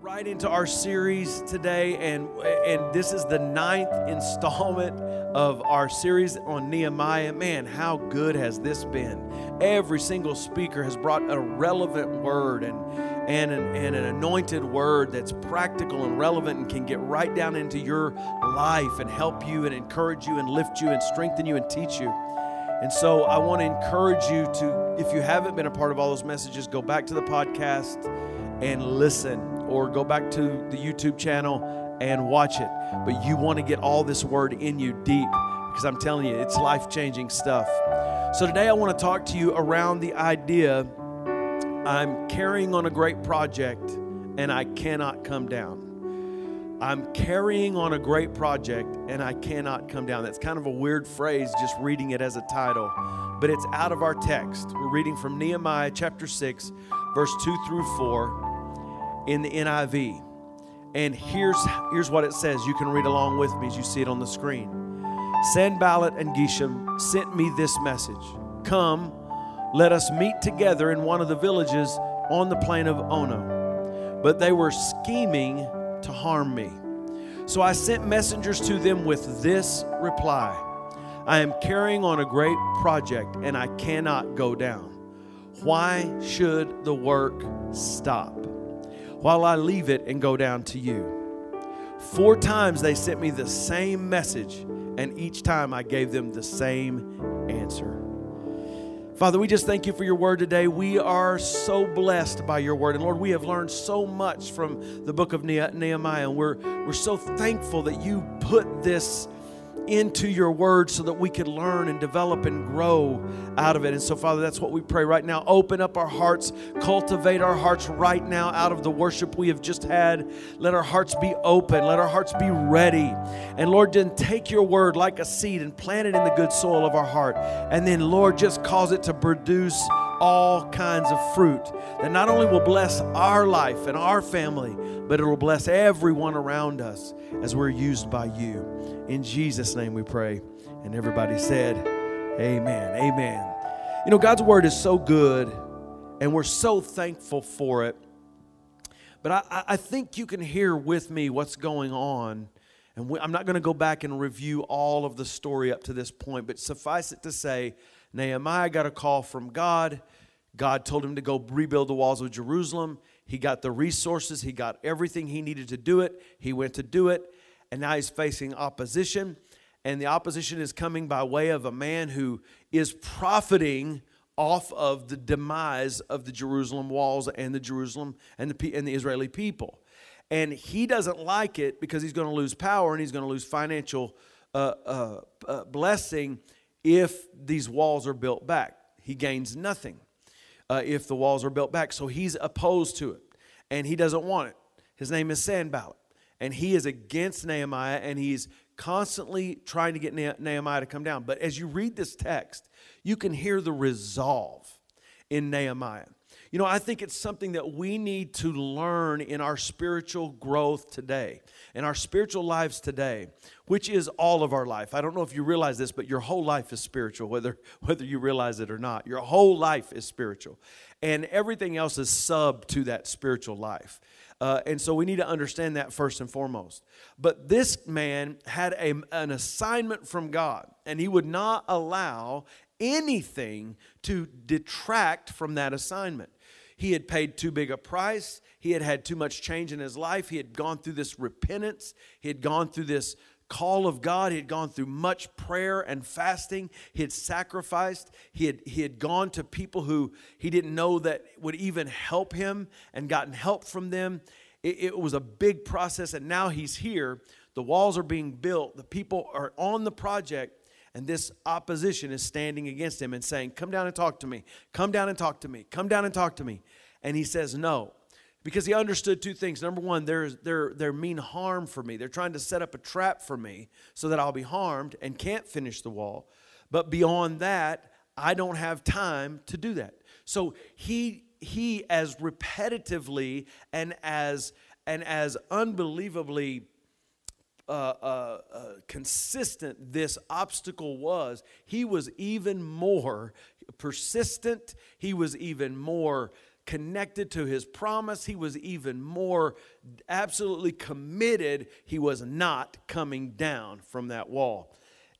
right into our series today, and and this is the ninth installment of our series on Nehemiah. Man, how good has this been? Every single speaker has brought a relevant word and and an, and an anointed word that's practical and relevant and can get right down into your life and help you and encourage you and lift you and strengthen you and teach you. And so I want to encourage you to, if you haven't been a part of all those messages, go back to the podcast and listen, or go back to the YouTube channel and watch it. But you want to get all this word in you deep because I'm telling you, it's life changing stuff. So today I want to talk to you around the idea I'm carrying on a great project and I cannot come down. I'm carrying on a great project and I cannot come down. That's kind of a weird phrase just reading it as a title, but it's out of our text. We're reading from Nehemiah chapter 6, verse 2 through 4 in the NIV. And here's, here's what it says. You can read along with me as you see it on the screen. Sanballat and Geshem sent me this message Come, let us meet together in one of the villages on the plain of Ono. But they were scheming to harm me. So I sent messengers to them with this reply I am carrying on a great project and I cannot go down. Why should the work stop while I leave it and go down to you? Four times they sent me the same message, and each time I gave them the same answer. Father, we just thank you for your word today. We are so blessed by your word. And Lord, we have learned so much from the book of Nehemiah. And we're, we're so thankful that you put this into your word so that we could learn and develop and grow out of it. And so, Father, that's what we pray right now. Open up our hearts, cultivate our hearts right now out of the worship we have just had. Let our hearts be open, let our hearts be ready. And Lord, then take your word like a seed and plant it in the good soil of our heart. And then, Lord, just cause it to produce all kinds of fruit that not only will bless our life and our family, but it will bless everyone around us as we're used by you. In Jesus' name we pray. And everybody said, Amen. Amen. You know, God's word is so good, and we're so thankful for it. But I, I think you can hear with me what's going on. And we, I'm not going to go back and review all of the story up to this point, but suffice it to say, Nehemiah got a call from God. God told him to go rebuild the walls of Jerusalem. He got the resources, he got everything he needed to do it. He went to do it, and now he's facing opposition. And the opposition is coming by way of a man who is profiting off of the demise of the Jerusalem walls and the Jerusalem and the, and the Israeli people. And he doesn't like it because he's going to lose power and he's going to lose financial uh, uh, uh, blessing if these walls are built back. He gains nothing uh, if the walls are built back. So he's opposed to it and he doesn't want it. His name is Sanballat and he is against Nehemiah and he's constantly trying to get Nehemiah to come down. But as you read this text, you can hear the resolve in Nehemiah. You know, I think it's something that we need to learn in our spiritual growth today, in our spiritual lives today, which is all of our life. I don't know if you realize this, but your whole life is spiritual, whether, whether you realize it or not. Your whole life is spiritual. And everything else is sub to that spiritual life. Uh, and so we need to understand that first and foremost. But this man had a, an assignment from God, and he would not allow anything to detract from that assignment. He had paid too big a price. He had had too much change in his life. He had gone through this repentance. He had gone through this call of God. He had gone through much prayer and fasting. He had sacrificed. He had, he had gone to people who he didn't know that would even help him and gotten help from them. It, it was a big process, and now he's here. The walls are being built. The people are on the project, and this opposition is standing against him and saying, Come down and talk to me. Come down and talk to me. Come down and talk to me. And he says, No. Because he understood two things. Number one, they're, they're, they're mean harm for me. They're trying to set up a trap for me so that I'll be harmed and can't finish the wall. But beyond that, I don't have time to do that. So he he as repetitively and as and as unbelievably uh, uh, uh, consistent this obstacle was, he was even more persistent. He was even more connected to his promise. He was even more absolutely committed. He was not coming down from that wall.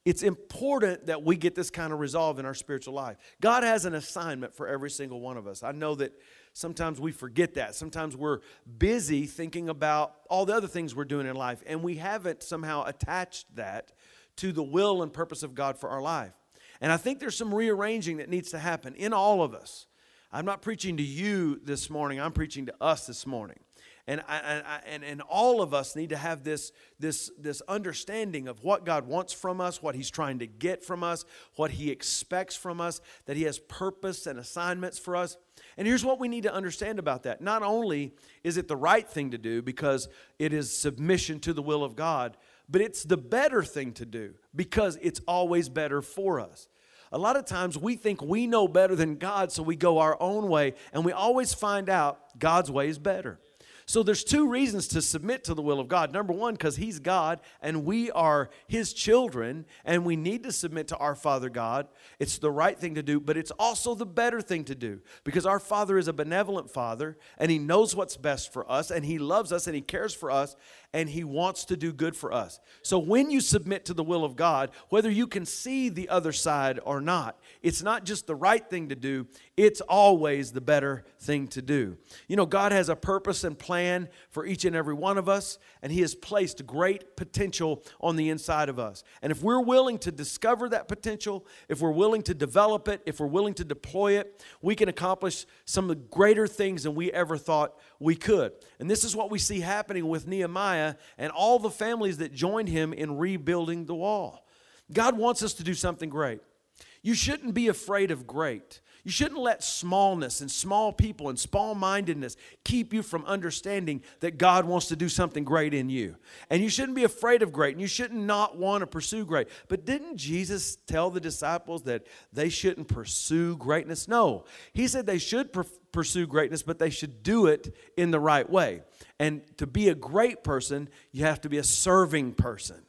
It's important that we get this kind of resolve in our spiritual life. God has an assignment for every single one of us. I know that sometimes we forget that. Sometimes we're busy thinking about all the other things we're doing in life, and we haven't somehow attached that to the will and purpose of God for our life. And I think there's some rearranging that needs to happen in all of us. I'm not preaching to you this morning, I'm preaching to us this morning. And, I, I, and, and all of us need to have this, this, this understanding of what God wants from us, what He's trying to get from us, what He expects from us, that He has purpose and assignments for us. And here's what we need to understand about that. Not only is it the right thing to do because it is submission to the will of God, but it's the better thing to do because it's always better for us. A lot of times we think we know better than God, so we go our own way, and we always find out God's way is better. So there's two reasons to submit to the will of God. Number one, because He's God and we are His children, and we need to submit to our Father God. It's the right thing to do, but it's also the better thing to do because our Father is a benevolent Father and He knows what's best for us, and He loves us and He cares for us, and He wants to do good for us. So when you submit to the will of God, whether you can see the other side or not, it's not just the right thing to do, it's always the better thing to do. You know, God has a purpose and plan for each and every one of us, and He has placed great potential on the inside of us. And if we're willing to discover that potential, if we're willing to develop it, if we're willing to deploy it, we can accomplish some of the greater things than we ever thought we could. And this is what we see happening with Nehemiah and all the families that joined him in rebuilding the wall. God wants us to do something great. You shouldn't be afraid of great. You shouldn't let smallness and small people and small mindedness keep you from understanding that God wants to do something great in you. And you shouldn't be afraid of great and you shouldn't not want to pursue great. But didn't Jesus tell the disciples that they shouldn't pursue greatness? No. He said they should pursue greatness, but they should do it in the right way. And to be a great person, you have to be a serving person.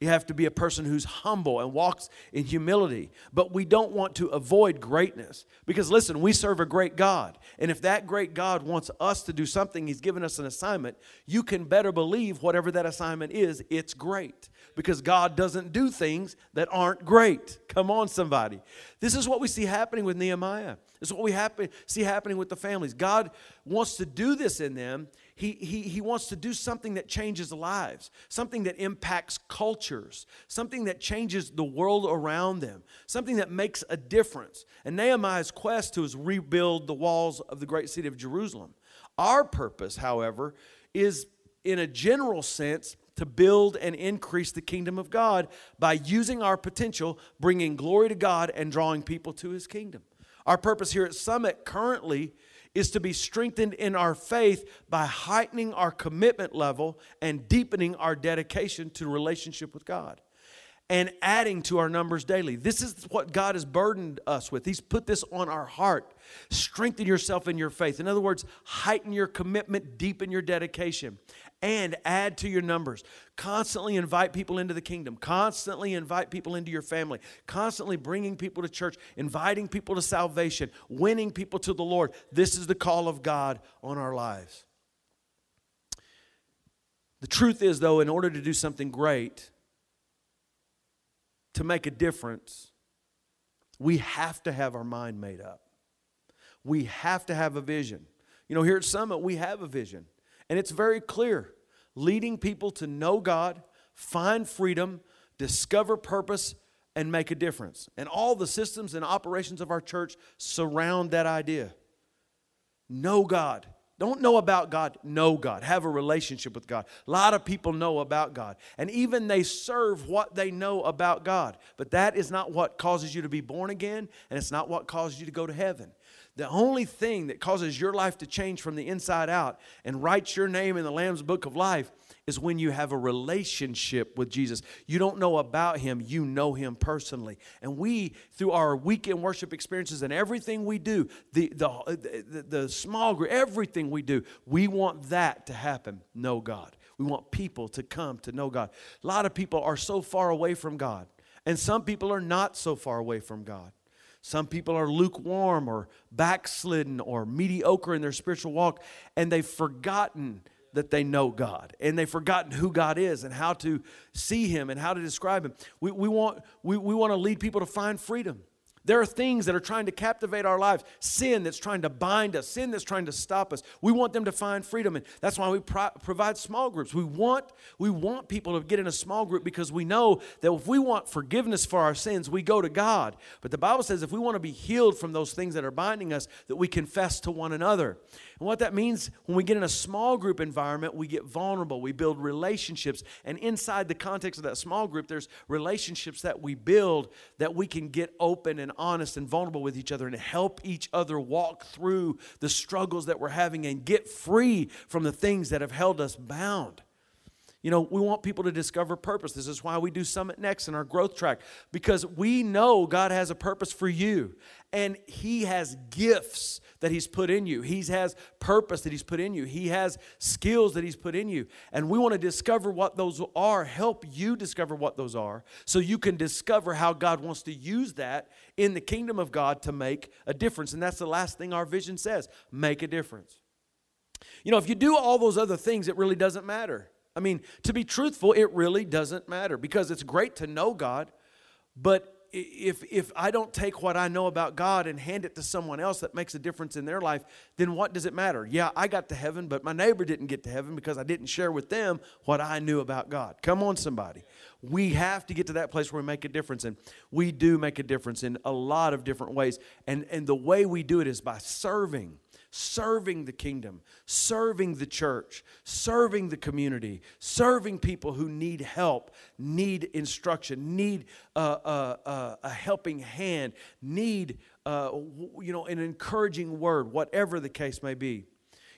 You have to be a person who's humble and walks in humility. But we don't want to avoid greatness because, listen, we serve a great God. And if that great God wants us to do something, He's given us an assignment, you can better believe whatever that assignment is, it's great because God doesn't do things that aren't great. Come on, somebody. This is what we see happening with Nehemiah. This is what we happen, see happening with the families. God wants to do this in them. He, he, he wants to do something that changes lives, something that impacts cultures, something that changes the world around them, something that makes a difference. And Nehemiah's quest to is rebuild the walls of the great city of Jerusalem. Our purpose, however, is in a general sense to build and increase the kingdom of God by using our potential, bringing glory to God, and drawing people to his kingdom. Our purpose here at Summit currently is to be strengthened in our faith by heightening our commitment level and deepening our dedication to relationship with God and adding to our numbers daily. This is what God has burdened us with. He's put this on our heart. Strengthen yourself in your faith. In other words, heighten your commitment, deepen your dedication, and add to your numbers. Constantly invite people into the kingdom. Constantly invite people into your family. Constantly bringing people to church, inviting people to salvation, winning people to the Lord. This is the call of God on our lives. The truth is, though, in order to do something great, to make a difference, we have to have our mind made up. We have to have a vision. You know, here at Summit, we have a vision, and it's very clear leading people to know God, find freedom, discover purpose, and make a difference. And all the systems and operations of our church surround that idea. Know God, don't know about God, know God. Have a relationship with God. A lot of people know about God. And even they serve what they know about God. But that is not what causes you to be born again, and it's not what causes you to go to heaven. The only thing that causes your life to change from the inside out and writes your name in the Lamb's book of life is when you have a relationship with Jesus. You don't know about him, you know him personally. And we, through our weekend worship experiences and everything we do, the, the, the, the small group, everything we do, we want that to happen. Know God. We want people to come to know God. A lot of people are so far away from God, and some people are not so far away from God. Some people are lukewarm or backslidden or mediocre in their spiritual walk, and they've forgotten that they know God and they've forgotten who God is and how to see Him and how to describe Him. We, we, want, we, we want to lead people to find freedom. There are things that are trying to captivate our lives, sin that's trying to bind us, sin that's trying to stop us. We want them to find freedom, and that's why we pro- provide small groups. We want we want people to get in a small group because we know that if we want forgiveness for our sins, we go to God. But the Bible says if we want to be healed from those things that are binding us, that we confess to one another. And what that means when we get in a small group environment, we get vulnerable, we build relationships, and inside the context of that small group, there's relationships that we build that we can get open and honest and vulnerable with each other and help each other walk through the struggles that we're having and get free from the things that have held us bound. You know, we want people to discover purpose. This is why we do Summit Next in our growth track because we know God has a purpose for you and He has gifts that He's put in you. He has purpose that He's put in you. He has skills that He's put in you. And we want to discover what those are, help you discover what those are, so you can discover how God wants to use that in the kingdom of God to make a difference. And that's the last thing our vision says make a difference. You know, if you do all those other things, it really doesn't matter. I mean, to be truthful, it really doesn't matter because it's great to know God, but if if I don't take what I know about God and hand it to someone else that makes a difference in their life, then what does it matter? Yeah, I got to heaven, but my neighbor didn't get to heaven because I didn't share with them what I knew about God. Come on somebody. We have to get to that place where we make a difference and we do make a difference in a lot of different ways. And and the way we do it is by serving serving the kingdom, serving the church, serving the community, serving people who need help, need instruction, need a, a, a helping hand, need uh, you know an encouraging word, whatever the case may be.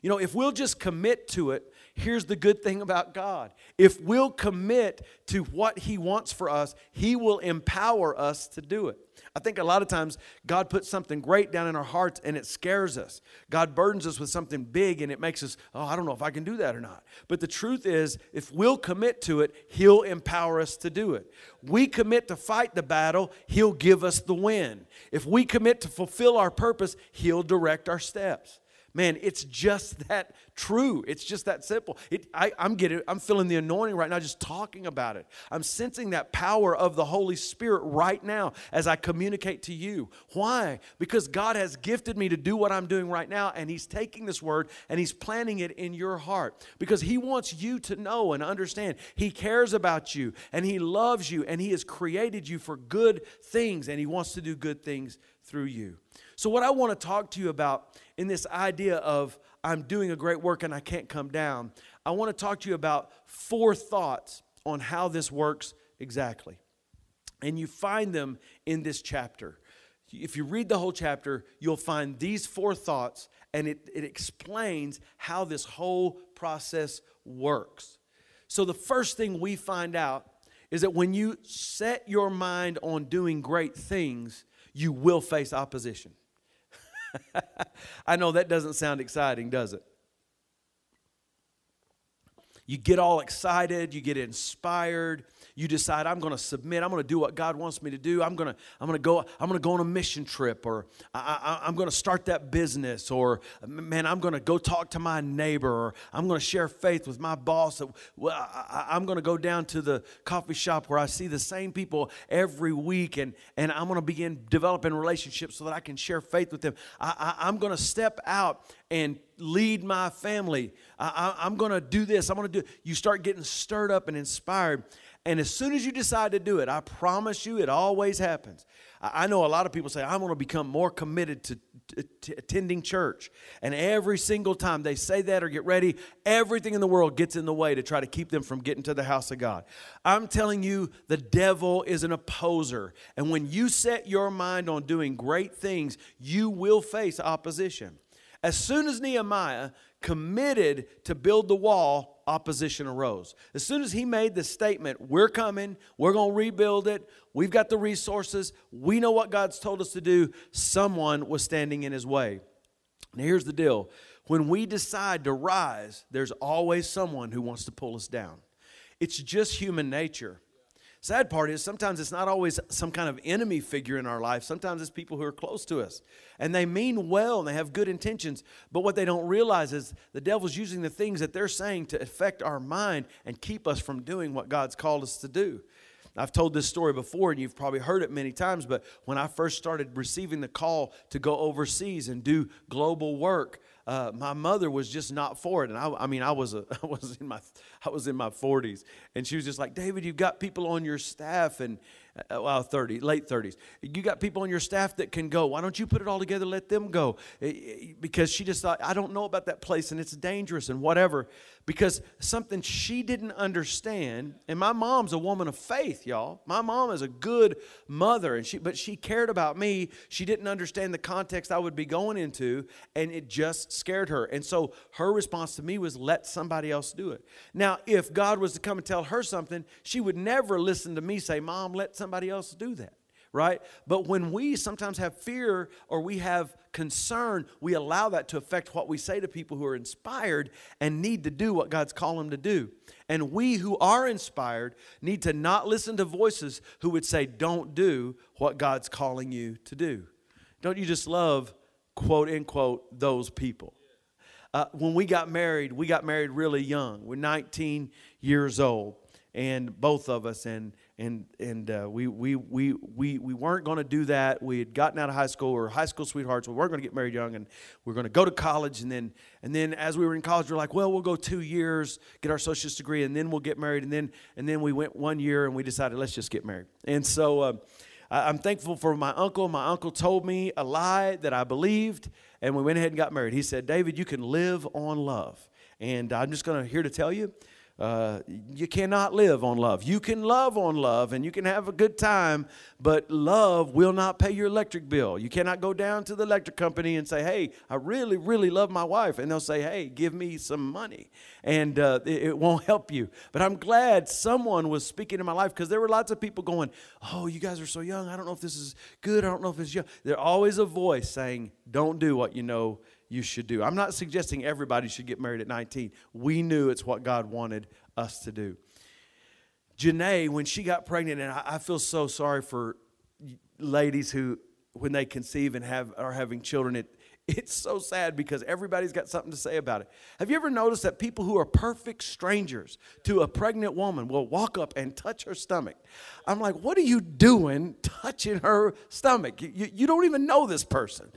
You know, if we'll just commit to it, here's the good thing about God. If we'll commit to what He wants for us, He will empower us to do it. I think a lot of times God puts something great down in our hearts and it scares us. God burdens us with something big and it makes us, oh, I don't know if I can do that or not. But the truth is, if we'll commit to it, He'll empower us to do it. We commit to fight the battle, He'll give us the win. If we commit to fulfill our purpose, He'll direct our steps. Man, it's just that true. It's just that simple. It, I, I'm getting, I'm feeling the anointing right now just talking about it. I'm sensing that power of the Holy Spirit right now as I communicate to you. Why? Because God has gifted me to do what I'm doing right now, and He's taking this word and He's planting it in your heart because He wants you to know and understand He cares about you and He loves you and He has created you for good things and He wants to do good things through you. So, what I want to talk to you about in this idea of I'm doing a great work and I can't come down, I want to talk to you about four thoughts on how this works exactly. And you find them in this chapter. If you read the whole chapter, you'll find these four thoughts, and it, it explains how this whole process works. So, the first thing we find out is that when you set your mind on doing great things, you will face opposition. I know that doesn't sound exciting, does it? You get all excited, you get inspired, you decide i'm going to submit i'm going to do what god wants me to do i'm going to i'm going to go i'm going to go on a mission trip or I, am going to start that business or man i'm going to go talk to my neighbor or i'm going to share faith with my boss. I, i'm going to go down to the coffee shop where i see the same people every week and and i'm going to begin developing relationships so that i can share faith with them. I, I, i'm going to step out and lead my family. I, am going to do this. I'm going to do. You start getting stirred up and inspired, and as soon as you decide to do it, I promise you it always happens. I know a lot of people say, I'm going to become more committed to, to, to, attending church. And every single time they say that or get ready, everything in the world gets in the way to try to keep them from getting to the house of God. I'm telling you, the devil is an opposer. And when you set your mind on doing great things, you will face opposition. As soon as Nehemiah committed to build the wall, opposition arose. As soon as he made the statement, We're coming, we're going to rebuild it, we've got the resources, we know what God's told us to do, someone was standing in his way. Now, here's the deal when we decide to rise, there's always someone who wants to pull us down. It's just human nature. Sad part is sometimes it's not always some kind of enemy figure in our life. Sometimes it's people who are close to us. And they mean well and they have good intentions. But what they don't realize is the devil's using the things that they're saying to affect our mind and keep us from doing what God's called us to do. I've told this story before, and you've probably heard it many times, but when I first started receiving the call to go overseas and do global work, uh, my mother was just not for it. And I, I mean, I was, a, I, was in my, I was in my 40s. And she was just like, David, you've got people on your staff, and Uh, well, 30, late 30s. You got people on your staff that can go. Why don't you put it all together, let them go? Eh, eh, because she just thought, I don't know about that place and it's dangerous and whatever. Because something she didn't understand, and my mom's a woman of faith, y'all. My mom is a good mother, and she, but she cared about me. She didn't understand the context I would be going into, and it just scared her. And so her response to me was, let somebody else do it. Now, if God was to come and tell her something, she would never listen to me say, Mom, let somebody somebody else do that, right? But when we sometimes have fear or we have concern, we allow that to affect what we say to people who are inspired and need to do what God's called them to do. And we who are inspired need to not listen to voices who would say, don't do what God's calling you to do. Don't you just love, quote unquote, those people? Uh, when we got married, we got married really young. We're 19 years old, and both of us, and and and uh, we, we we we we weren't going to do that. We had gotten out of high school, we were high school sweethearts. We weren't going to get married young, and we are going to go to college. And then and then as we were in college, we are like, well, we'll go two years, get our associate's degree, and then we'll get married. And then and then we went one year, and we decided let's just get married. And so. Uh, I'm thankful for my uncle. My uncle told me a lie that I believed, and we went ahead and got married. He said, David, you can live on love. And I'm just going to here to tell you uh, you cannot live on love. You can love on love and you can have a good time, but love will not pay your electric bill. You cannot go down to the electric company and say, Hey, I really, really love my wife. And they'll say, Hey, give me some money. And uh, it, it, won't help you. But I'm glad someone was speaking in my life because there were lots of people going, Oh, you guys are so young. I don't know if this is good. I don't know if it's young. There's always a voice saying, Don't do what you know you should do. I'm not suggesting everybody should get married at 19. We knew it's what God wanted us to do. Janae, when she got pregnant, and I, feel so sorry for ladies who, when they conceive and have are having children, it it's so sad because everybody's got something to say about it. Have you ever noticed that people who are perfect strangers to a pregnant woman will walk up and touch her stomach? I'm like, what are you doing touching her stomach? You, you, you don't even know this person.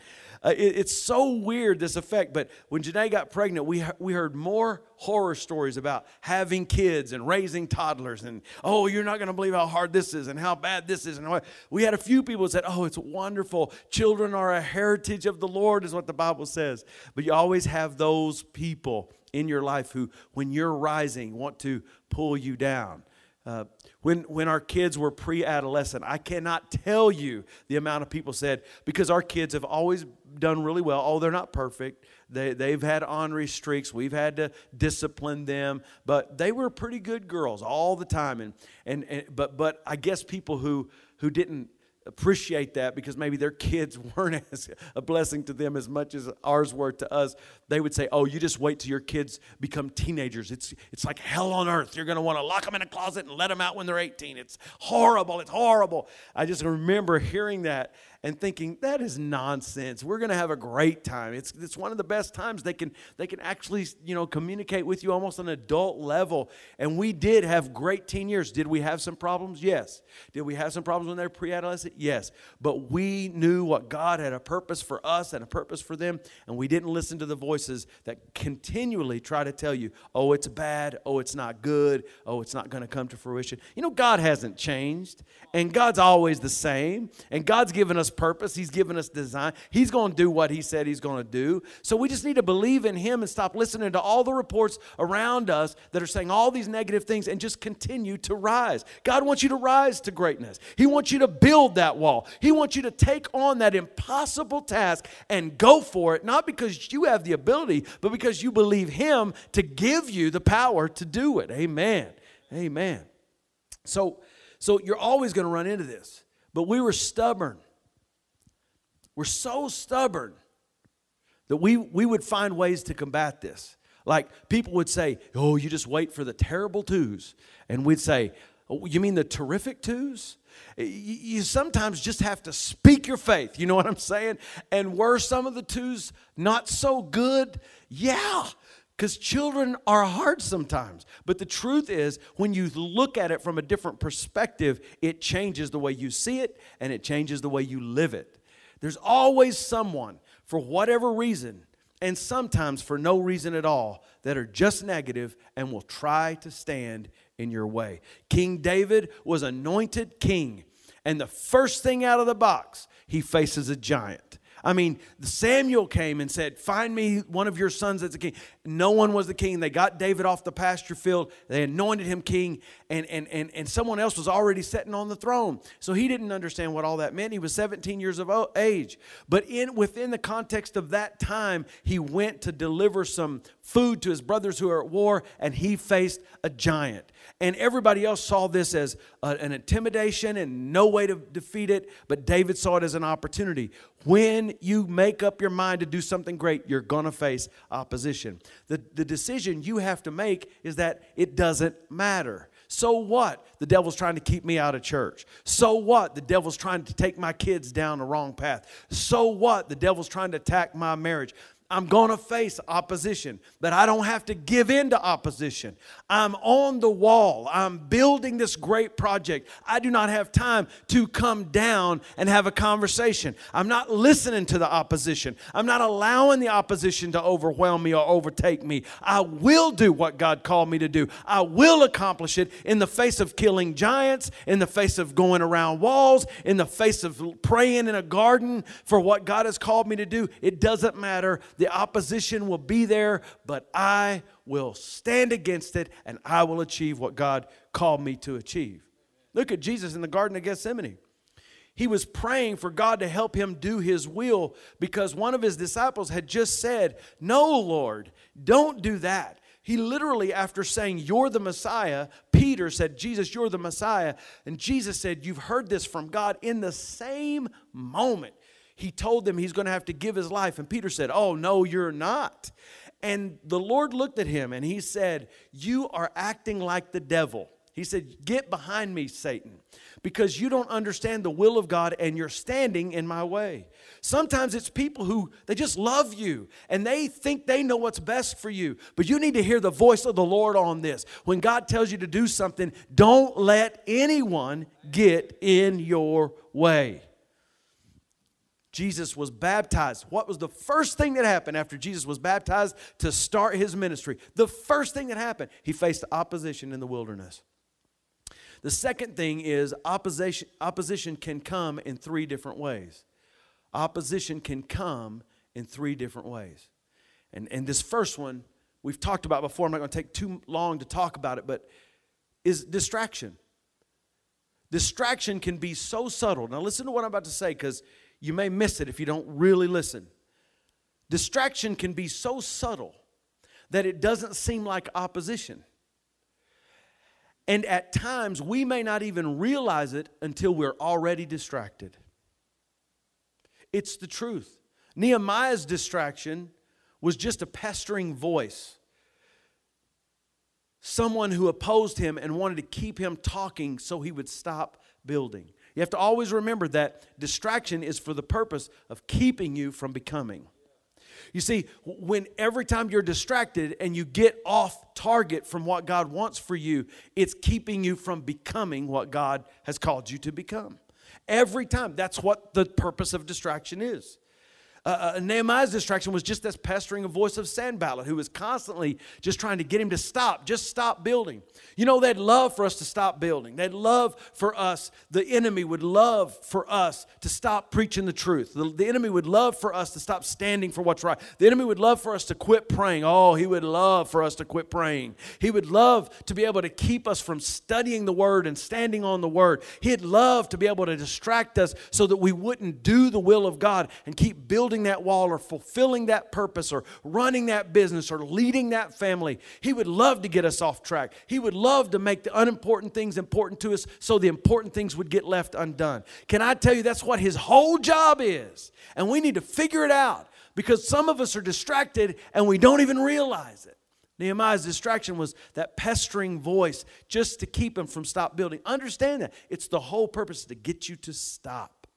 Uh, it, it's so weird, this effect. But when Janae got pregnant, we, we heard more horror stories about having kids and raising toddlers. And, oh, you're not going to believe how hard this is and how bad this is. And we had a few people that said, oh, it's wonderful. Children are a heritage of the Lord, is what the Bible says. But you always have those people in your life who, when you're rising, want to pull you down. Uh, when, when our kids were pre adolescent, I cannot tell you the amount of people said, because our kids have always done really well. Oh, they're not perfect. They, they've had ornery streaks. We've had to discipline them, but they were pretty good girls all the time. And, and, and but, but I guess people who, who didn't appreciate that because maybe their kids weren't as a blessing to them as much as ours were to us. They would say, "Oh, you just wait till your kids become teenagers. It's it's like hell on earth. You're going to want to lock them in a closet and let them out when they're 18. It's horrible. It's horrible." I just remember hearing that and thinking that is nonsense. We're going to have a great time. It's, it's one of the best times they can they can actually you know communicate with you almost on an adult level. And we did have great teen years. Did we have some problems? Yes. Did we have some problems when they were pre-adolescent? Yes. But we knew what God had a purpose for us and a purpose for them, and we didn't listen to the voices that continually try to tell you, "Oh, it's bad. Oh, it's not good. Oh, it's not going to come to fruition." You know, God hasn't changed, and God's always the same, and God's given us us purpose, He's given us design. He's going to do what He said He's going to do. So we just need to believe in Him and stop listening to all the reports around us that are saying all these negative things and just continue to rise. God wants you to rise to greatness. He wants you to build that wall. He wants you to take on that impossible task and go for it, not because you have the ability, but because you believe Him to give you the power to do it. Amen. Amen. So, so you're always going to run into this. But we were stubborn. We're so stubborn that we, we would find ways to combat this. Like people would say, Oh, you just wait for the terrible twos. And we'd say, Oh, you mean the terrific twos? You sometimes just have to speak your faith. You know what I'm saying? And were some of the twos not so good? Yeah, because children are hard sometimes. But the truth is, when you look at it from a different perspective, it changes the way you see it and it changes the way you live it. There's always someone, for whatever reason, and sometimes for no reason at all, that are just negative and will try to stand in your way. King David was anointed king, and the first thing out of the box, he faces a giant. I mean, Samuel came and said, Find me one of your sons that's a king. No one was the king. They got David off the pasture field. They anointed him king, and, and, and, and someone else was already sitting on the throne. So he didn't understand what all that meant. He was 17 years of age. But in within the context of that time, he went to deliver some food to his brothers who are at war, and he faced a giant. And everybody else saw this as a, an intimidation and no way to defeat it, but David saw it as an opportunity. When you make up your mind to do something great, you're going to face opposition. The, the decision you have to make is that it doesn't matter. So what? The devil's trying to keep me out of church. So what? The devil's trying to take my kids down the wrong path. So what? The devil's trying to attack my marriage. I'm going to face opposition, but I don't have to give in to opposition. I'm on the wall. I'm building this great project. I do not have time to come down and have a conversation. I'm not listening to the opposition. I'm not allowing the opposition to overwhelm me or overtake me. I will do what God called me to do. I will accomplish it in the face of killing giants, in the face of going around walls, in the face of praying in a garden for what God has called me to do. It doesn't matter the opposition will be there, but I will stand against it and I will achieve what God called me to achieve. Look at Jesus in the Garden of Gethsemane. He was praying for God to help him do his will because one of his disciples had just said, No, Lord, don't do that. He literally, after saying, You're the Messiah, Peter said, Jesus, you're the Messiah. And Jesus said, You've heard this from God. In the same moment, he told them he's going to have to give his life. And Peter said, Oh, no, you're not. And the Lord looked at him and he said, You are acting like the devil. He said, Get behind me, Satan, because you don't understand the will of God and you're standing in my way. Sometimes it's people who they just love you and they think they know what's best for you, but you need to hear the voice of the Lord on this. When God tells you to do something, don't let anyone get in your way. Jesus was baptized. What was the first thing that happened after Jesus was baptized to start his ministry? The first thing that happened, he faced opposition in the wilderness. The second thing is opposition, opposition can come in three different ways. Opposition can come in three different ways. And, and this first one we've talked about before. I'm not going to take too long to talk about it, but is distraction. Distraction can be so subtle. Now, listen to what I'm about to say because you may miss it if you don't really listen. Distraction can be so subtle that it doesn't seem like opposition. And at times, we may not even realize it until we're already distracted. It's the truth. Nehemiah's distraction was just a pestering voice. Someone who opposed him and wanted to keep him talking so he would stop building. You have to always remember that distraction is for the purpose of keeping you from becoming. You see, when every time you're distracted and you get off target from what God wants for you, it's keeping you from becoming what God has called you to become. Every time. That's what the purpose of distraction is. Uh, uh, Nehemiah's distraction was just this pestering voice of Sanballat, who was constantly just trying to get him to stop, just stop building. You know, they'd love for us to stop building. They'd love for us, the enemy would love for us to stop preaching the truth. The, the enemy would love for us to stop standing for what's right. The enemy would love for us to quit praying. Oh, he would love for us to quit praying. He would love to be able to keep us from studying the word and standing on the word. He'd love to be able to distract us so that we wouldn't do the will of God and keep building building that wall or fulfilling that purpose or running that business or leading that family. He would love to get us off track. He would love to make the unimportant things important to us so the important things would get left undone. Can I tell you that's what his whole job is? And we need to figure it out because some of us are distracted and we don't even realize it. Nehemiah's distraction was that pestering voice just to keep him from stop building. Understand that. It's the whole purpose to get you to stop.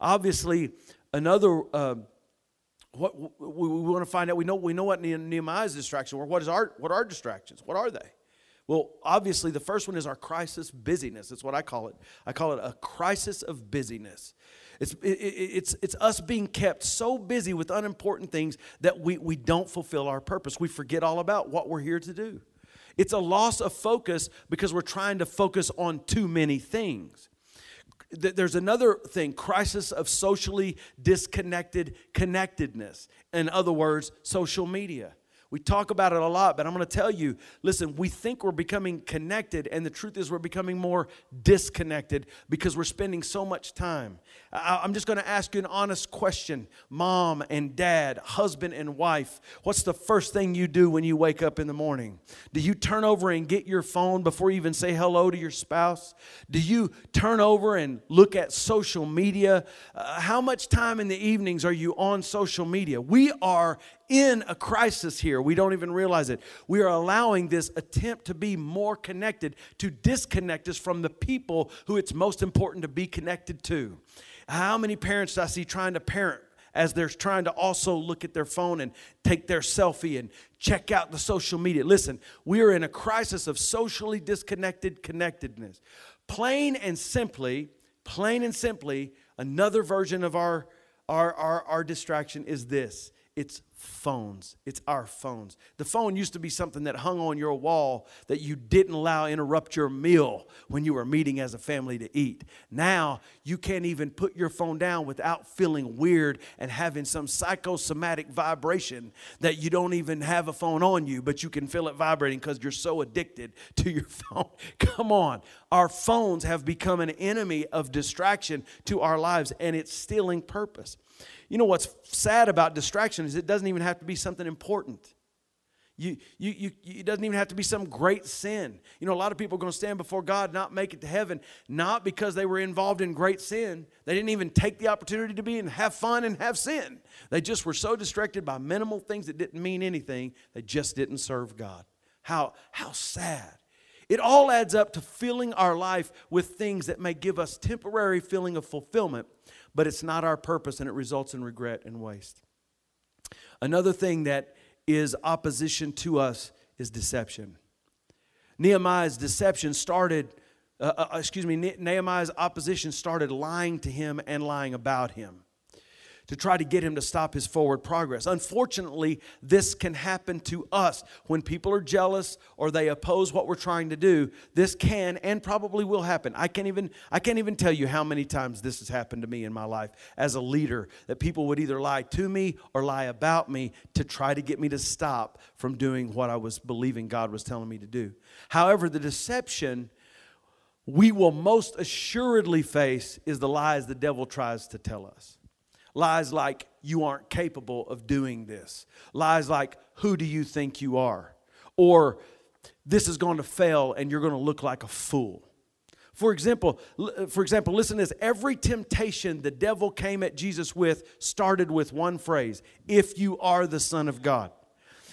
Obviously, another uh, what we, want to find out we know we know what Nehemiah's distraction were. What is our what are distractions? What are they? Well, obviously, the first one is our crisis busyness. That's what I call it. I call it a crisis of busyness. It's, it, it's, it's us being kept so busy with unimportant things that we, we don't fulfill our purpose. We forget all about what we're here to do. It's a loss of focus because we're trying to focus on too many things. There's another thing crisis of socially disconnected connectedness. In other words, social media. We talk about it a lot, but I'm going to tell you listen, we think we're becoming connected, and the truth is we're becoming more disconnected because we're spending so much time. I'm just going to ask you an honest question Mom and dad, husband and wife, what's the first thing you do when you wake up in the morning? Do you turn over and get your phone before you even say hello to your spouse? Do you turn over and look at social media? Uh, how much time in the evenings are you on social media? We are in a crisis here. We don't even realize it. We are allowing this attempt to be more connected to disconnect us from the people who it's most important to be connected to. How many parents do I see trying to parent as they're trying to also look at their phone and take their selfie and check out the social media? Listen, we are in a crisis of socially disconnected connectedness. Plain and simply, plain and simply, another version of our, our, our, our distraction is this it's phones. It's our phones. The phone used to be something that hung on your wall that you didn't allow interrupt your meal when you were meeting as a family to eat. Now, you can't even put your phone down without feeling weird and having some psychosomatic vibration that you don't even have a phone on you, but you can feel it vibrating because you're so addicted to your phone. Come on. Our phones have become an enemy of distraction to our lives and it's stealing purpose. You know what's sad about distraction is it doesn't even have to be something important. You, you, you, it doesn't even have to be some great sin. You know, a lot of people are going to stand before God, not make it to heaven, not because they were involved in great sin. They didn't even take the opportunity to be and have fun and have sin. They just were so distracted by minimal things that didn't mean anything, they just didn't serve God. How, how sad. It all adds up to filling our life with things that may give us temporary feeling of fulfillment, but it's not our purpose and it results in regret and waste. Another thing that is opposition to us is deception. Nehemiah's deception started, uh, uh, excuse me, Nehemiah's opposition started lying to him and lying about him to try to get him to stop his forward progress. Unfortunately, this can happen to us. When people are jealous or they oppose what we're trying to do, this can and probably will happen. I can't even I can't even tell you how many times this has happened to me in my life as a leader that people would either lie to me or lie about me to try to get me to stop from doing what I was believing God was telling me to do. However, the deception we will most assuredly face is the lies the devil tries to tell us. Lies like, you aren't capable of doing this. Lies like, who do you think you are? Or, this is going to fail and you're going to look like a fool. For example, for example, listen to this. Every temptation the devil came at Jesus with started with one phrase if you are the Son of God.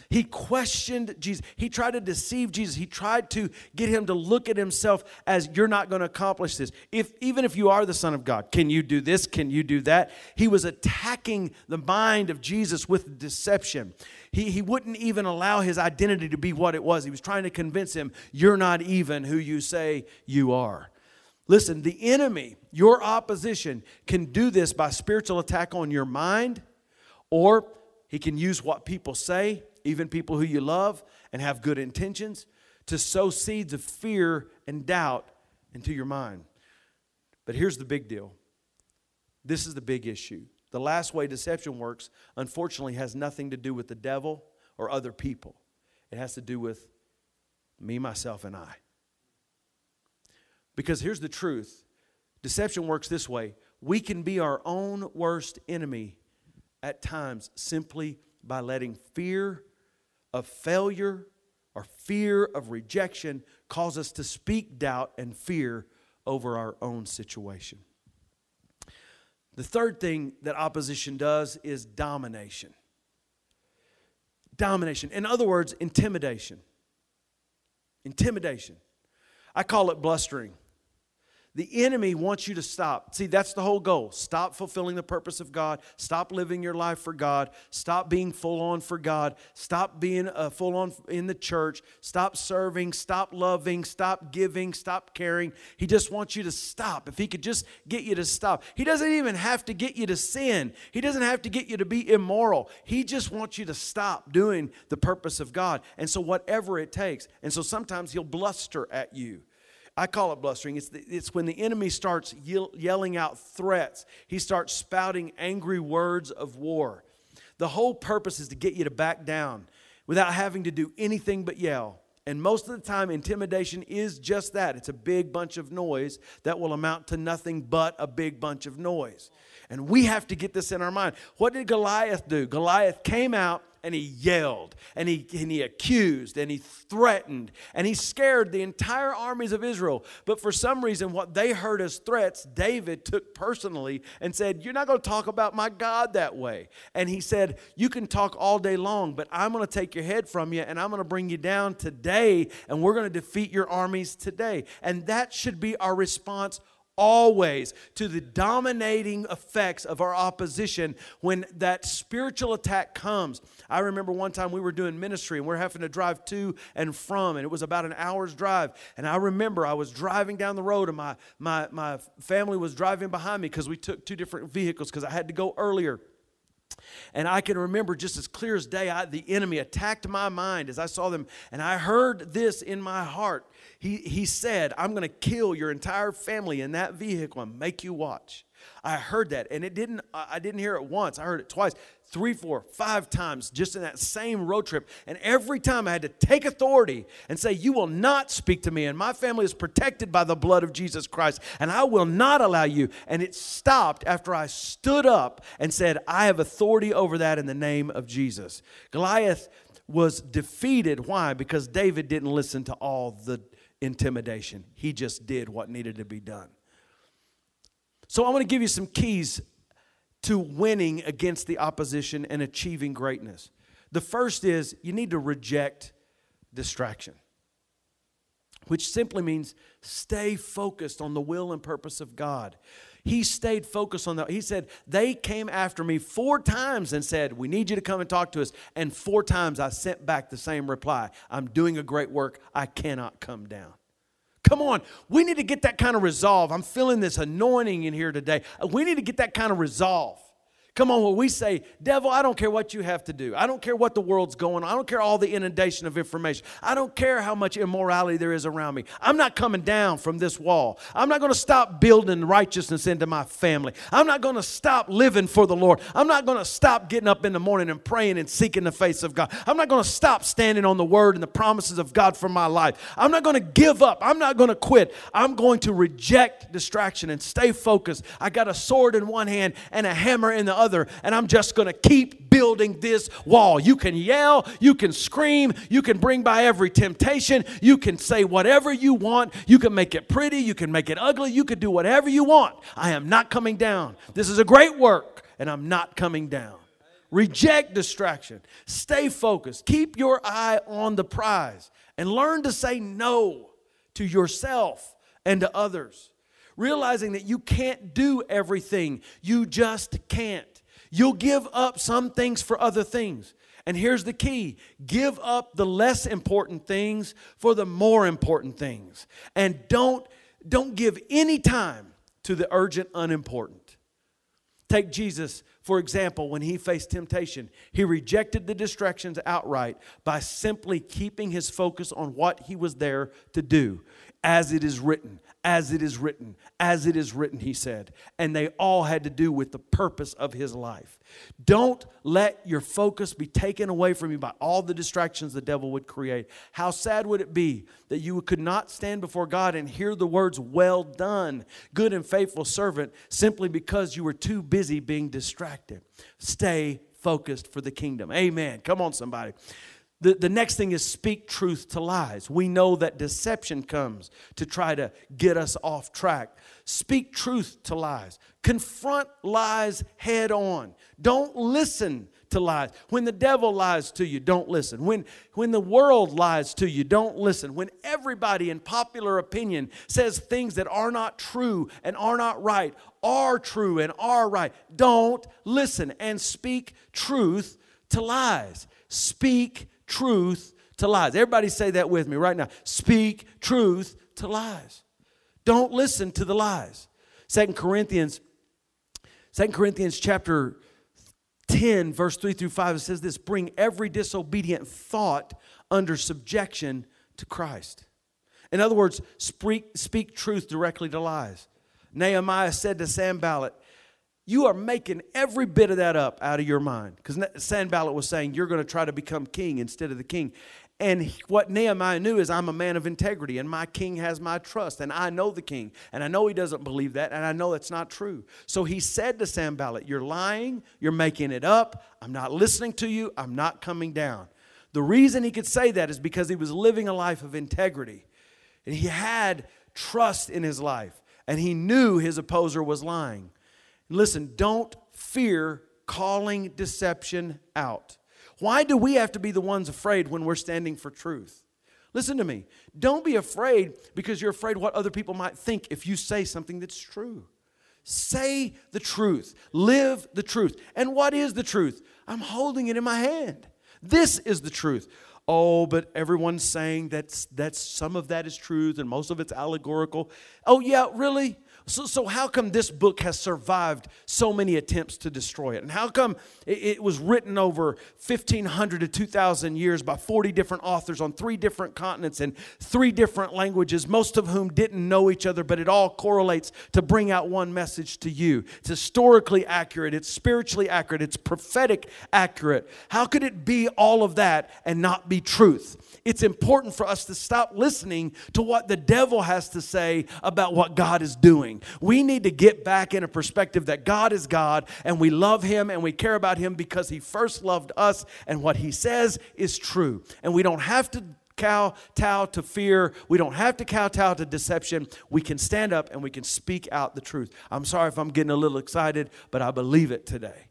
He questioned Jesus. He tried to deceive Jesus. He tried to get him to look at himself as you're not going to accomplish this. If even if you are the son of God, can you do this? Can you do that? He was attacking the mind of Jesus with deception. He, he wouldn't even allow his identity to be what it was. He was trying to convince him, you're not even who you say you are. Listen, the enemy, your opposition, can do this by spiritual attack on your mind, or he can use what people say even people who you love and have good intentions, to sow seeds of fear and doubt into your mind. But here's the big deal this is the big issue. The last way deception works, unfortunately, has nothing to do with the devil or other people, it has to do with me, myself, and I. Because here's the truth deception works this way we can be our own worst enemy at times simply by letting fear of failure or fear of rejection cause us to speak doubt and fear over our own situation. The third thing that opposition does is domination. Domination. In other words, intimidation. Intimidation. I call it blustering. The enemy wants you to stop. See, that's the whole goal. Stop fulfilling the purpose of God. Stop living your life for God. Stop being full on for God. Stop being uh, full on in the church. Stop serving. Stop loving. Stop giving. Stop caring. He just wants you to stop. If he could just get you to stop, he doesn't even have to get you to sin. He doesn't have to get you to be immoral. He just wants you to stop doing the purpose of God. And so, whatever it takes. And so, sometimes he'll bluster at you. I call it blustering. It's, the, it's when the enemy starts yell, yelling out threats, he starts spouting angry words of war. The whole purpose is to get you to back down without having to do anything but yell. And most of the time, intimidation is just that it's a big bunch of noise that will amount to nothing but a big bunch of noise. And we have to get this in our mind. What did Goliath do? Goliath came out and he yelled and he, and he accused and he threatened and he scared the entire armies of Israel. But for some reason, what they heard as threats, David took personally and said, You're not going to talk about my God that way. And he said, You can talk all day long, but I'm going to take your head from you and I'm going to bring you down today and we're going to defeat your armies today. And that should be our response always to the dominating effects of our opposition when that spiritual attack comes. I remember one time we were doing ministry and we are having to drive to and from, and it was about an hour's drive. And I remember I was driving down the road and my, my, my family was driving behind me because we took two different vehicles because I had to go earlier. And I can remember just as clear as day, I, the enemy attacked my mind as I saw them. And I heard this in my heart. He, he said, I'm going to kill your entire family in that vehicle and make you watch. I heard that, and it didn't. I didn't hear it once. I heard it twice, three, four, five times, just in that same road trip. And every time I had to take authority and say, "You will not speak to me, and my family is protected by the blood of Jesus Christ, and I will not allow you." And it stopped after I stood up and said, "I have authority over that in the name of Jesus." Goliath was defeated. Why? Because David didn't listen to all the intimidation. He just did what needed to be done. So I want to give you some keys to winning against the opposition and achieving greatness. The first is you need to reject distraction, which simply means stay focused on the will and purpose of God. He stayed focused on that. He said, They came after me four times and said, We need you to come and talk to us. And four times I sent back the same reply I'm doing a great work. I cannot come down. Come on, we need to get that kind of resolve. I'm feeling this anointing in here today. We need to get that kind of resolve. Come on, when we say, devil, I don't care what you have to do. I don't care what the world's going on. I don't care all the inundation of information. I don't care how much immorality there is around me. I'm not coming down from this wall. I'm not going to stop building righteousness into my family. I'm not going to stop living for the Lord. I'm not going to stop getting up in the morning and praying and seeking the face of God. I'm not going to stop standing on the word and the promises of God for my life. I'm not going to give up. I'm not going to quit. I'm going to reject distraction and stay focused. I got a sword in one hand and a hammer in the other other, and I'm just going to keep building this wall. You can yell, you can scream, you can bring by every temptation, you can say whatever you want, you can make it pretty, you can make it ugly, you can do whatever you want. I am not coming down. This is a great work, and I'm not coming down. Reject distraction. Stay focused. Keep your eye on the prize and learn to say no to yourself and to others. Realizing that you can't do everything, you just can't. You'll give up some things for other things. And here's the key give up the less important things for the more important things. And don't, don't give any time to the urgent, unimportant. Take Jesus, for example, when he faced temptation, he rejected the distractions outright by simply keeping his focus on what he was there to do, as it is written as it is written, as it is written, he said. And they all had to do with the purpose of his life. Don't let your focus be taken away from you by all the distractions the devil would create. How sad would it be that you could not stand before God and hear the words, Well done, good and faithful servant, simply because you were too busy being distracted? Stay focused for the kingdom. Amen. Come on, somebody. The, the next thing is speak truth to lies. We know that deception comes to try to get us off track. Speak truth to lies. Confront lies head on. Don't listen to lies. When the devil lies to you, don't listen. When, when the world lies to you, don't listen. When everybody in popular opinion says things that are not true and are not right, are true and are right, don't listen and speak truth to lies. Speak truth to lies. Everybody say that with me right now. Speak truth to lies. Don't listen to the lies. Second Corinthians, Second Corinthians chapter 10, verse 3 through 5, it says this bring every disobedient thought under subjection to Christ. In other words, speak, speak truth directly to lies. Nehemiah said to Sanballat, You are making every bit of that up out of your mind. Because Sanballat was saying, You're going to try to become king instead of the king. And what Nehemiah knew is, I'm a man of integrity, and my king has my trust, and I know the king, and I know he doesn't believe that, and I know that's not true. So he said to Sanballat, You're lying, you're making it up, I'm not listening to you, I'm not coming down. The reason he could say that is because he was living a life of integrity, and he had trust in his life, and he knew his opposer was lying. Listen, don't fear calling deception out. Why do we have to be the ones afraid when we're standing for truth? Listen to me. Don't be afraid because you're afraid what other people might think if you say something that's true. Say the truth. Live the truth. And what is the truth? I'm holding it in my hand. This is the truth. Oh, but everyone's saying that's that's some of that is truth and most of it's allegorical. Oh yeah, really? So, so how come this book has survived so many attempts to destroy it? And how come it, it was written over 1,500 to 2,000 years by 40 different authors on three different continents and three different languages, most of whom didn't know each other, but it all correlates to bring out one message to you? It's historically accurate, it's spiritually accurate, it's prophetic accurate. How could it be all of that and not be truth? it's important for us to stop listening to what the devil has to say about what God is doing. We need to get back in a perspective that God is God and we love Him and we care about Him because He first loved us and what He says is true. And we don't have to kowtow to fear. We don't have to kowtow to deception. We can stand up and we can speak out the truth. I'm sorry if I'm getting a little excited, but I believe it today.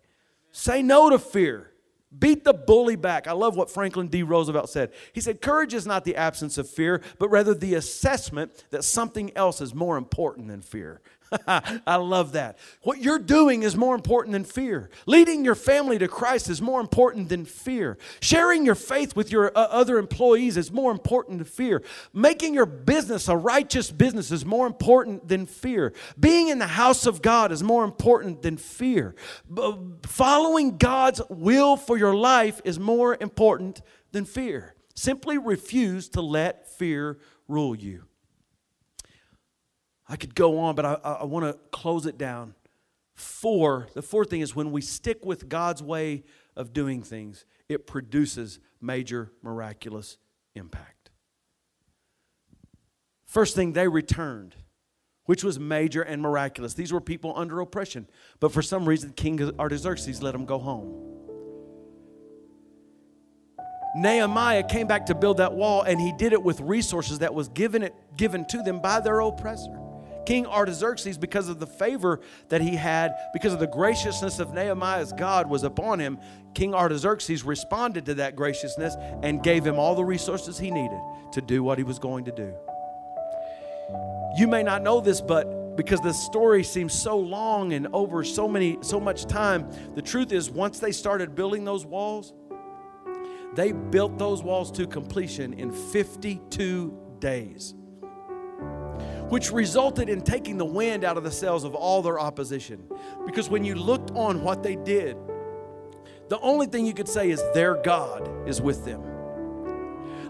Say no to fear. Beat the bully back. I love what Franklin D. Roosevelt said. He said, Courage is not the absence of fear, but rather the assessment that something else is more important than fear. I love that. What you're doing is more important than fear. Leading your family to Christ is more important than fear. Sharing your faith with your uh, other employees is more important than fear. Making your business a righteous business is more important than fear. Being in the house of God is more important than fear. Following God's will for your life is more important than fear. Simply refuse to let fear rule you. I could go on, but I, I want to close it down. Four, the fourth thing is when we stick with God's way of doing things, it produces major miraculous impact. First thing, they returned, which was major and miraculous. These were people under oppression, but for some reason, King Artaxerxes let them go home. Nehemiah came back to build that wall, and he did it with resources that was given, it, given to them by their oppressor. King Artaxerxes, because of the favor that he had, because of the graciousness of Nehemiah's God was upon him, King Artaxerxes responded to that graciousness and gave him all the resources he needed to do what he was going to do. You may not know this, but because the story seems so long and over so many so much time, the truth is once they started building those walls, they built those walls to completion in 52 days which resulted in taking the wind out of the sails of all their opposition. Because when you looked on what they did, the only thing you could say is their God is with them.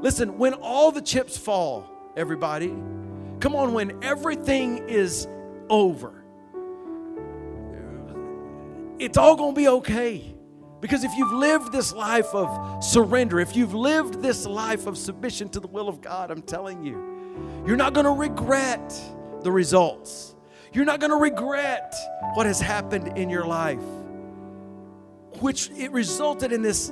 Listen, when all the chips fall, everybody, come on, when everything is over, it's all gonna be okay. Because if you've lived this life of surrender, if you've lived this life of submission to the will of God, I'm telling you, you're not going to regret the results. You're not going to regret what has happened in your life. Which it resulted in this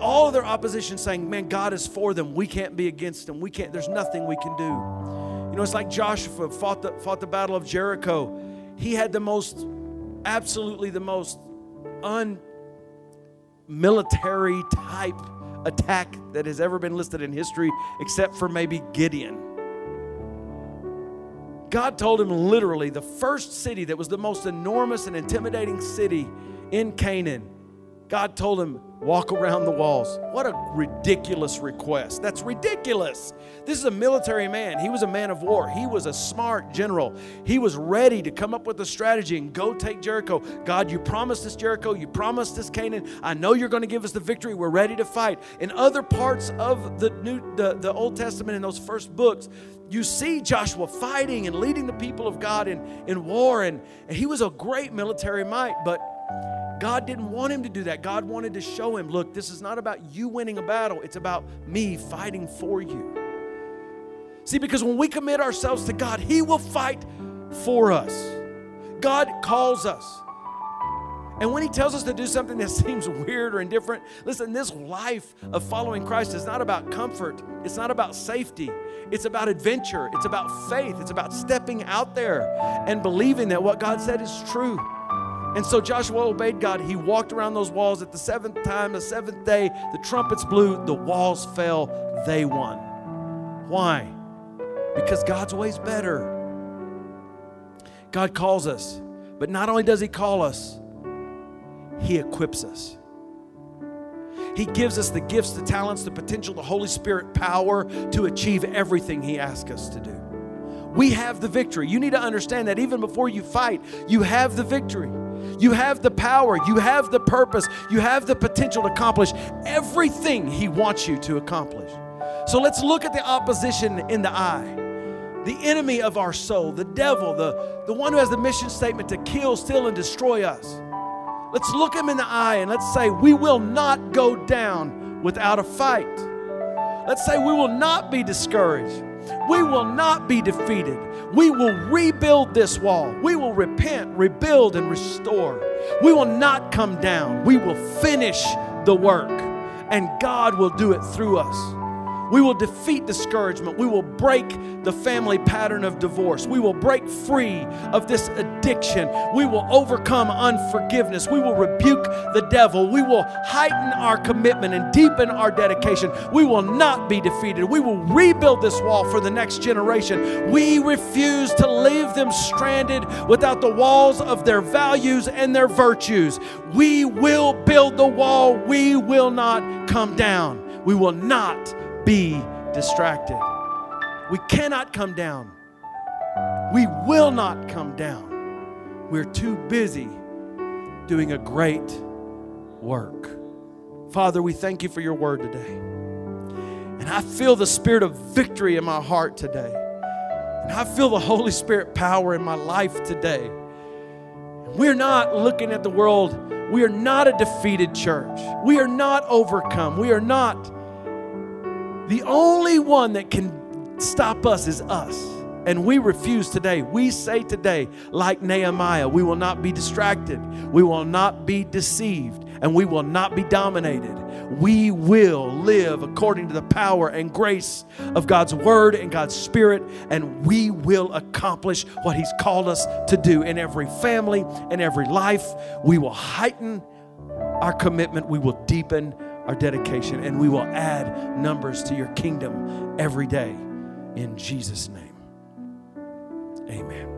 all their opposition saying, Man, God is for them. We can't be against them. We can't, there's nothing we can do. You know, it's like Joshua fought the, fought the battle of Jericho. He had the most, absolutely the most un military type attack that has ever been listed in history, except for maybe Gideon. God told him literally the first city that was the most enormous and intimidating city in Canaan. God told him, walk around the walls. What a ridiculous request. That's ridiculous. This is a military man. He was a man of war. He was a smart general. He was ready to come up with a strategy and go take Jericho. God, you promised us Jericho. You promised us Canaan. I know you're going to give us the victory. We're ready to fight. In other parts of the New the, the Old Testament in those first books, you see Joshua fighting and leading the people of God in, in war, and, and he was a great military might, but God didn't want him to do that. God wanted to show him, look, this is not about you winning a battle, it's about me fighting for you. See, because when we commit ourselves to God, He will fight for us. God calls us. And when He tells us to do something that seems weird or indifferent, listen, this life of following Christ is not about comfort, it's not about safety, it's about adventure, it's about faith, it's about stepping out there and believing that what God said is true. And so Joshua obeyed God. He walked around those walls at the seventh time, the seventh day, the trumpets blew, the walls fell, they won. Why? Because God's way's better. God calls us, but not only does He call us, He equips us. He gives us the gifts, the talents, the potential, the Holy Spirit power to achieve everything He asks us to do. We have the victory. You need to understand that even before you fight, you have the victory. You have the power, you have the purpose, you have the potential to accomplish everything He wants you to accomplish. So let's look at the opposition in the eye. The enemy of our soul, the devil, the, the one who has the mission statement to kill, steal, and destroy us. Let's look him in the eye and let's say, We will not go down without a fight. Let's say, We will not be discouraged. We will not be defeated. We will rebuild this wall. We will repent, rebuild, and restore. We will not come down. We will finish the work, and God will do it through us. We will defeat discouragement. We will break the family pattern of divorce. We will break free of this addiction. We will overcome unforgiveness. We will rebuke the devil. We will heighten our commitment and deepen our dedication. We will not be defeated. We will rebuild this wall for the next generation. We refuse to leave them stranded without the walls of their values and their virtues. We will build the wall. We will not come down. We will not be distracted. We cannot come down. We will not come down. We're too busy doing a great work. Father, we thank you for your word today. And I feel the spirit of victory in my heart today. And I feel the Holy Spirit power in my life today. We're not looking at the world. We are not a defeated church. We are not overcome. We are not the only one that can stop us is us. And we refuse today. We say today, like Nehemiah, we will not be distracted, we will not be deceived, and we will not be dominated. We will live according to the power and grace of God's word and God's spirit, and we will accomplish what He's called us to do in every family and every life. We will heighten our commitment, we will deepen our dedication, and we will add numbers to your kingdom every day. In Jesus' name, amen.